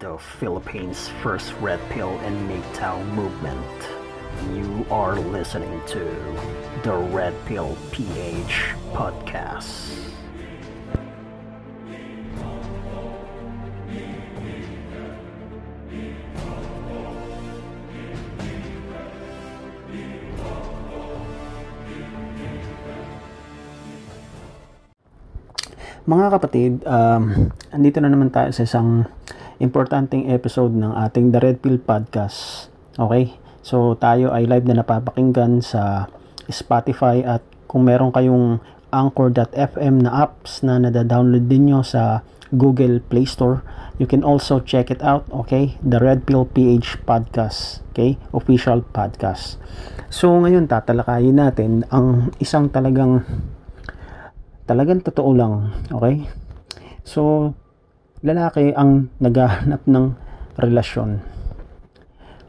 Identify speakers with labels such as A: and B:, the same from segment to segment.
A: the Philippines' first Red Pill and MGTOW movement. You are listening to the Red Pill PH podcast.
B: Mga kapatid, um, andito na naman tayo sa isang importanteng episode ng ating The Red Pill Podcast. Okay? So, tayo ay live na napapakinggan sa Spotify at kung meron kayong Anchor.fm na apps na nada-download din nyo sa Google Play Store, you can also check it out, okay? The Red Pill PH Podcast, okay? Official podcast. So, ngayon tatalakayin natin ang isang talagang talagang totoo lang, okay? So, lalaki ang naghahanap ng relasyon.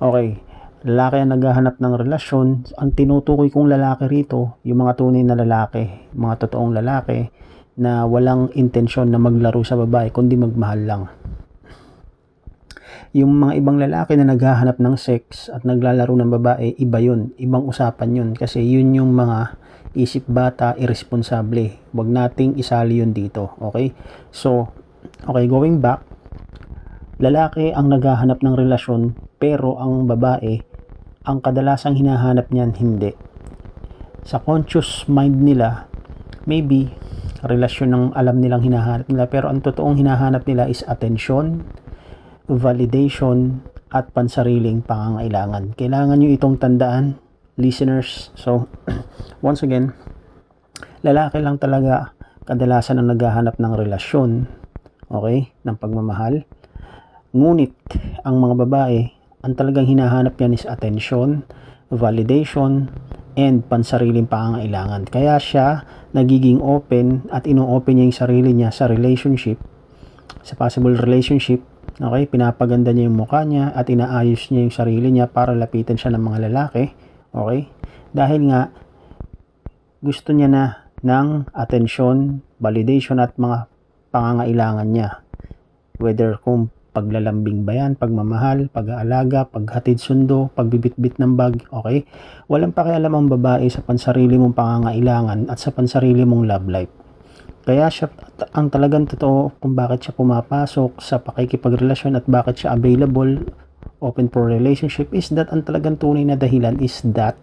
B: Okay, lalaki ang naghahanap ng relasyon. Ang tinutukoy kong lalaki rito, yung mga tunay na lalaki, mga totoong lalaki na walang intensyon na maglaro sa babae, kundi magmahal lang. Yung mga ibang lalaki na naghahanap ng sex at naglalaro ng babae, iba yun. Ibang usapan yun. Kasi yun yung mga isip bata, irresponsable. Huwag nating isali yun dito. Okay? So, okay, going back, lalaki ang naghahanap ng relasyon, pero ang babae, ang kadalasang hinahanap niyan, hindi. Sa conscious mind nila, maybe, relasyon ng alam nilang hinahanap nila, pero ang totoong hinahanap nila is attention, validation, at pansariling pangangailangan. Kailangan nyo itong tandaan, listeners. So, once again, lalaki lang talaga kadalasan ang naghahanap ng relasyon, okay, ng pagmamahal. Ngunit, ang mga babae, ang talagang hinahanap yan is attention, validation, and pansariling pangangailangan. Kaya siya nagiging open at ino-open niya yung sarili niya sa relationship, sa possible relationship, okay, pinapaganda niya yung mukha niya at inaayos niya yung sarili niya para lapitan siya ng mga lalaki, okay, dahil nga gusto niya na ng atensyon, validation at mga pangangailangan niya. Whether kung paglalambing ba yan, pagmamahal, pag-aalaga, paghatid sundo, pagbibitbit ng bag, okay? Walang pakialam ang babae sa pansarili mong pangangailangan at sa pansarili mong love life. Kaya siya, ang talagang totoo kung bakit siya pumapasok sa pakikipagrelasyon at bakit siya available, open for relationship is that ang talagang tunay na dahilan is that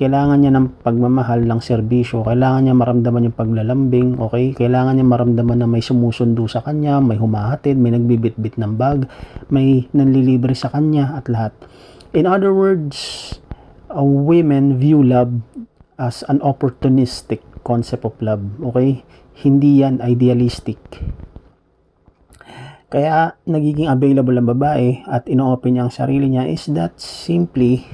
B: kailangan niya ng pagmamahal ng serbisyo, kailangan niya maramdaman yung paglalambing, okay? Kailangan niya maramdaman na may sumusundo sa kanya, may humahatid, may nagbibitbit ng bag, may nanlilibre sa kanya at lahat. In other words, uh, women view love as an opportunistic concept of love, okay? Hindi yan idealistic. Kaya nagiging available ang babae at ino-open niya ang sarili niya is that simply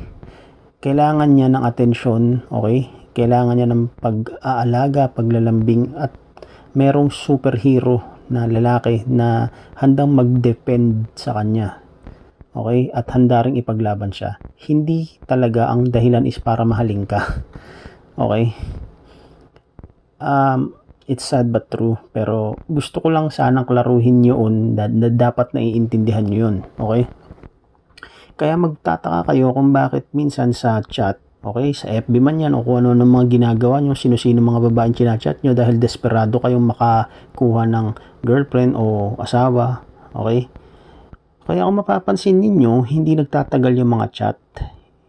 B: kailangan niya ng atensyon, okay? Kailangan niya ng pag-aalaga, paglalambing at merong superhero na lalaki na handang mag-depend sa kanya. Okay? At handa ring ipaglaban siya. Hindi talaga ang dahilan is para mahalin ka. Okay? Um, it's sad but true. Pero gusto ko lang sanang klaruhin yun na, na dapat naiintindihan nyo yun. Okay? Kaya magtataka kayo kung bakit minsan sa chat, okay, sa FB man yan o kung ano ng mga ginagawa nyo, sino-sino mga babaeng chinachat nyo dahil desperado kayong makakuha ng girlfriend o asawa, okay? Kaya kung mapapansin ninyo, hindi nagtatagal yung mga chat.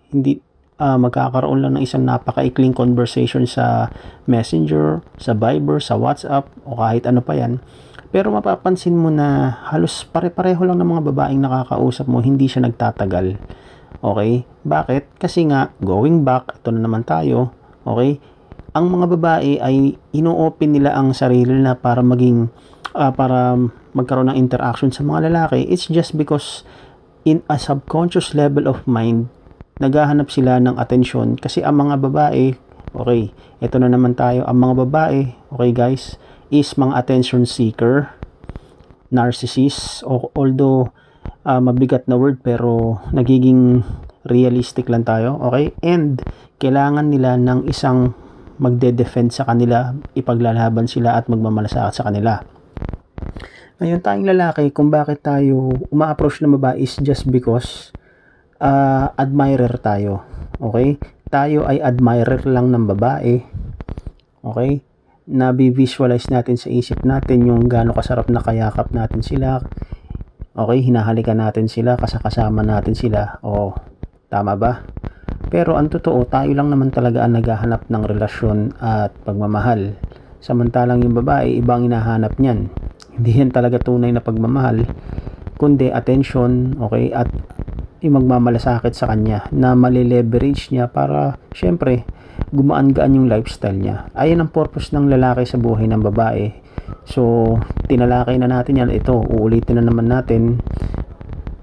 B: Hindi uh, magkakaroon lang ng isang napakaikling conversation sa Messenger, sa Viber, sa WhatsApp o kahit ano pa yan pero mapapansin mo na halos pare-pareho lang ng mga babaeng nakakausap mo, hindi siya nagtatagal. Okay? Bakit? Kasi nga, going back, ito na naman tayo. Okay? Ang mga babae ay ino-open nila ang sarili na para maging, uh, para magkaroon ng interaction sa mga lalaki. It's just because in a subconscious level of mind, naghahanap sila ng atensyon kasi ang mga babae, okay, ito na naman tayo, ang mga babae, okay guys, is mga attention seeker, narcissist, o, although uh, mabigat na word pero nagiging realistic lang tayo, okay? And kailangan nila ng isang magde-defend sa kanila, ipaglalaban sila at magmamalasakit sa kanila. Ngayon tayong lalaki, kung bakit tayo uma-approach ng babae is just because uh, admirer tayo. Okay? Tayo ay admirer lang ng babae. Okay? Nabi-visualize natin sa isip natin yung gaano kasarap na kayakap natin sila. Okay? Hinahalikan natin sila, kasakasama natin sila. O, tama ba? Pero ang totoo, tayo lang naman talaga ang naghahanap ng relasyon at pagmamahal. Samantalang yung babae, ibang hinahanap niyan. Hindi yan talaga tunay na pagmamahal, kundi attention, okay, at yung magmamalasakit sa kanya na mali-leverage niya para, syempre, gumaan-gaan yung lifestyle niya. Ayan ang purpose ng lalaki sa buhay ng babae. So, tinalakay na natin yan. Ito, uulitin na naman natin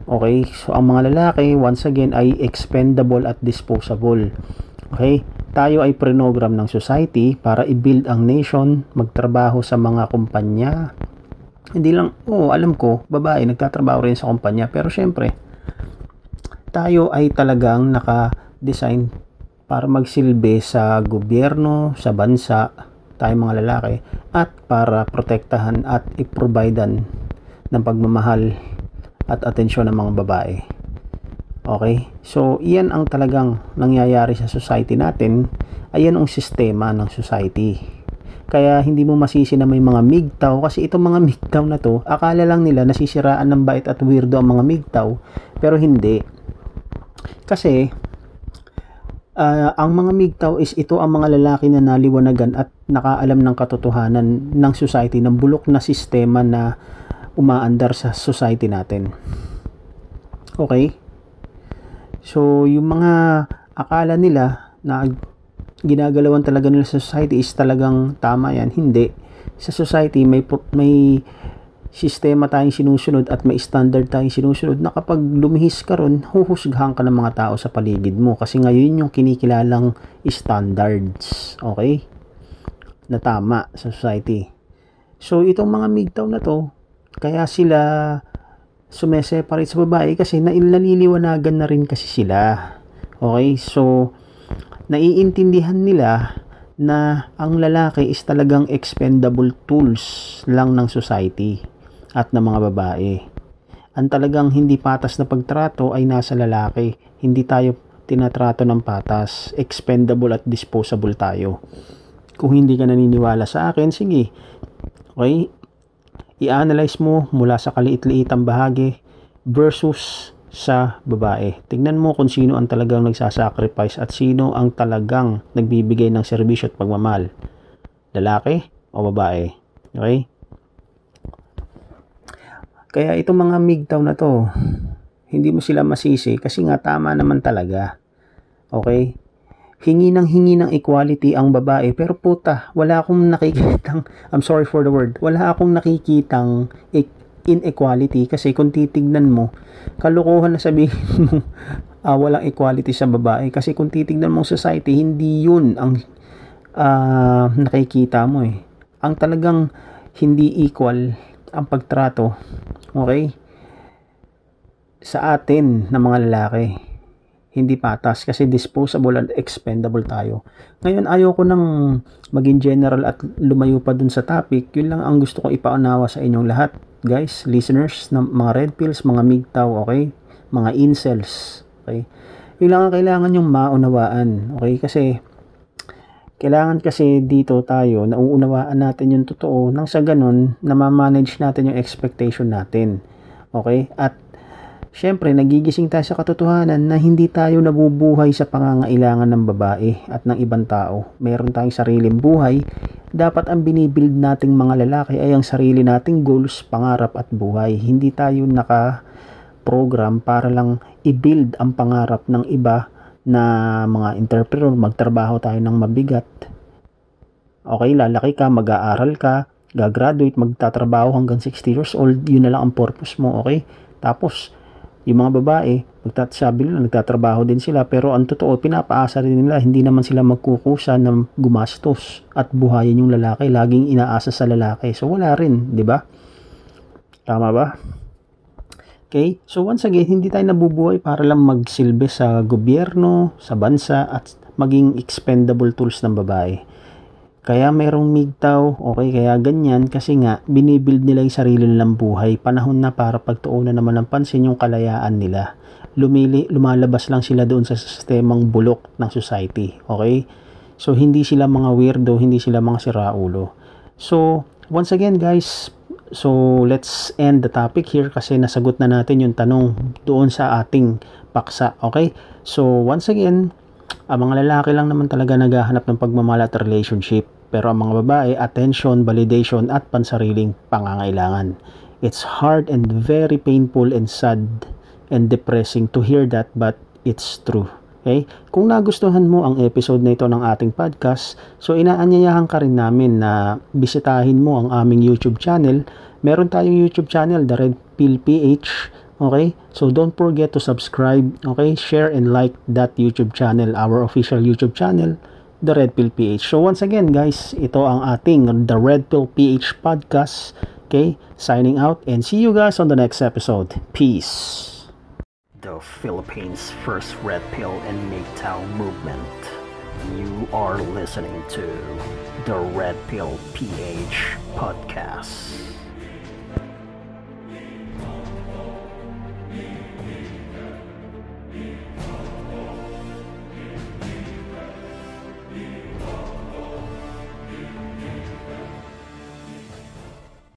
B: Okay? So, ang mga lalaki, once again, ay expendable at disposable. Okay? Tayo ay prenogram ng society para i-build ang nation, magtrabaho sa mga kumpanya. Hindi lang, oh, alam ko, babae, nagtatrabaho rin sa kumpanya. Pero syempre, tayo ay talagang naka-design para magsilbi sa gobyerno, sa bansa, tayo mga lalaki, at para protektahan at i-providean ng pagmamahal at atensyon ng mga babae. Okay? So, iyan ang talagang nangyayari sa society natin. Ayan ang sistema ng society. Kaya hindi mo masisi na may mga migtaw kasi itong mga migtaw na to, akala lang nila nasisiraan ng bait at weirdo ang mga migtaw, pero hindi. Kasi uh, ang mga migtaw is ito ang mga lalaki na naliwanagan at nakaalam ng katotohanan ng society ng bulok na sistema na umaandar sa society natin. Okay? So, yung mga akala nila na ginagalawan talaga nila sa society is talagang tama yan. Hindi. Sa society, may, may sistema tayong sinusunod at may standard tayong sinusunod na kapag lumihis ka ron, huhusgahan ka ng mga tao sa paligid mo kasi ngayon yung kinikilalang standards. Okay? Na tama sa society. So, itong mga MGTOW na to, kaya sila sumeseparate sa babae kasi nailaliwanagan na rin kasi sila. Okay? So, naiintindihan nila na ang lalaki is talagang expendable tools lang ng society at ng mga babae. Ang talagang hindi patas na pagtrato ay nasa lalaki. Hindi tayo tinatrato ng patas. Expendable at disposable tayo. Kung hindi ka naniniwala sa akin, sige. Okay? i-analyze mo mula sa kaliit-liitang bahagi versus sa babae. Tingnan mo kung sino ang talagang nagsasacrifice at sino ang talagang nagbibigay ng serbisyo at pagmamahal. Lalaki o babae. Okay? Kaya itong mga migtaw na to, hindi mo sila masisi kasi nga tama naman talaga. Okay? hingi ng hingi ng equality ang babae pero puta wala akong nakikitang I'm sorry for the word wala akong nakikitang inequality kasi kung titignan mo kalukuhan na sabihin mo uh, walang equality sa babae kasi kung titignan mo society hindi yun ang uh, nakikita mo eh ang talagang hindi equal ang pagtrato okay sa atin ng mga lalaki hindi patas kasi disposable and expendable tayo. Ngayon ayaw ko nang maging general at lumayo pa dun sa topic. Yun lang ang gusto kong ipaunawa sa inyong lahat. Guys, listeners ng mga red pills, mga migtaw, okay? Mga incels, okay? Yun lang ang kailangan yung maunawaan, okay? Kasi kailangan kasi dito tayo nauunawaan natin yung totoo nang sa ganun na ma-manage natin yung expectation natin. Okay? At Siyempre, nagigising tayo sa katotohanan na hindi tayo nabubuhay sa pangangailangan ng babae at ng ibang tao. Meron tayong sariling buhay. Dapat ang binibuild nating mga lalaki ay ang sarili nating goals, pangarap at buhay. Hindi tayo naka-program para lang i-build ang pangarap ng iba na mga entrepreneur, magtrabaho tayo ng mabigat. Okay, lalaki ka, mag-aaral ka, gagraduate, magtatrabaho hanggang 60 years old, yun na lang ang purpose mo, okay? Tapos, yung mga babae, magtatasabi nila, nagtatrabaho din sila, pero ang totoo, pinapaasa rin nila, hindi naman sila magkukusa ng gumastos at buhayin yung lalaki, laging inaasa sa lalaki. So, wala rin, di ba? Tama ba? Okay? So, once again, hindi tayo nabubuhay para lang magsilbi sa gobyerno, sa bansa, at maging expendable tools ng babae. Kaya merong MGTOW, okay, kaya ganyan kasi nga binibuild nila yung sarili nilang buhay. Panahon na para pagtuunan naman ng pansin yung kalayaan nila. Lumili, lumalabas lang sila doon sa sistemang bulok ng society, okay? So hindi sila mga weirdo, hindi sila mga siraulo. So once again guys, so let's end the topic here kasi nasagot na natin yung tanong doon sa ating paksa, okay? So once again, ang mga lalaki lang naman talaga naghahanap ng pagmamahal at relationship. Pero ang mga babae, attention, validation at pansariling pangangailangan. It's hard and very painful and sad and depressing to hear that but it's true. Okay? Kung nagustuhan mo ang episode na ito ng ating podcast, so inaanyayahan ka rin namin na bisitahin mo ang aming YouTube channel. Meron tayong YouTube channel, The Red Pill PH. Okay? So don't forget to subscribe, okay? Share and like that YouTube channel, our official YouTube channel, The Red Pill PH. So once again, guys, ito ang ating The Red Pill PH podcast. Okay? Signing out and see you guys on the next episode. Peace.
A: The Philippines' first Red Pill and MGTOW movement. You are listening to the Red Pill PH podcast.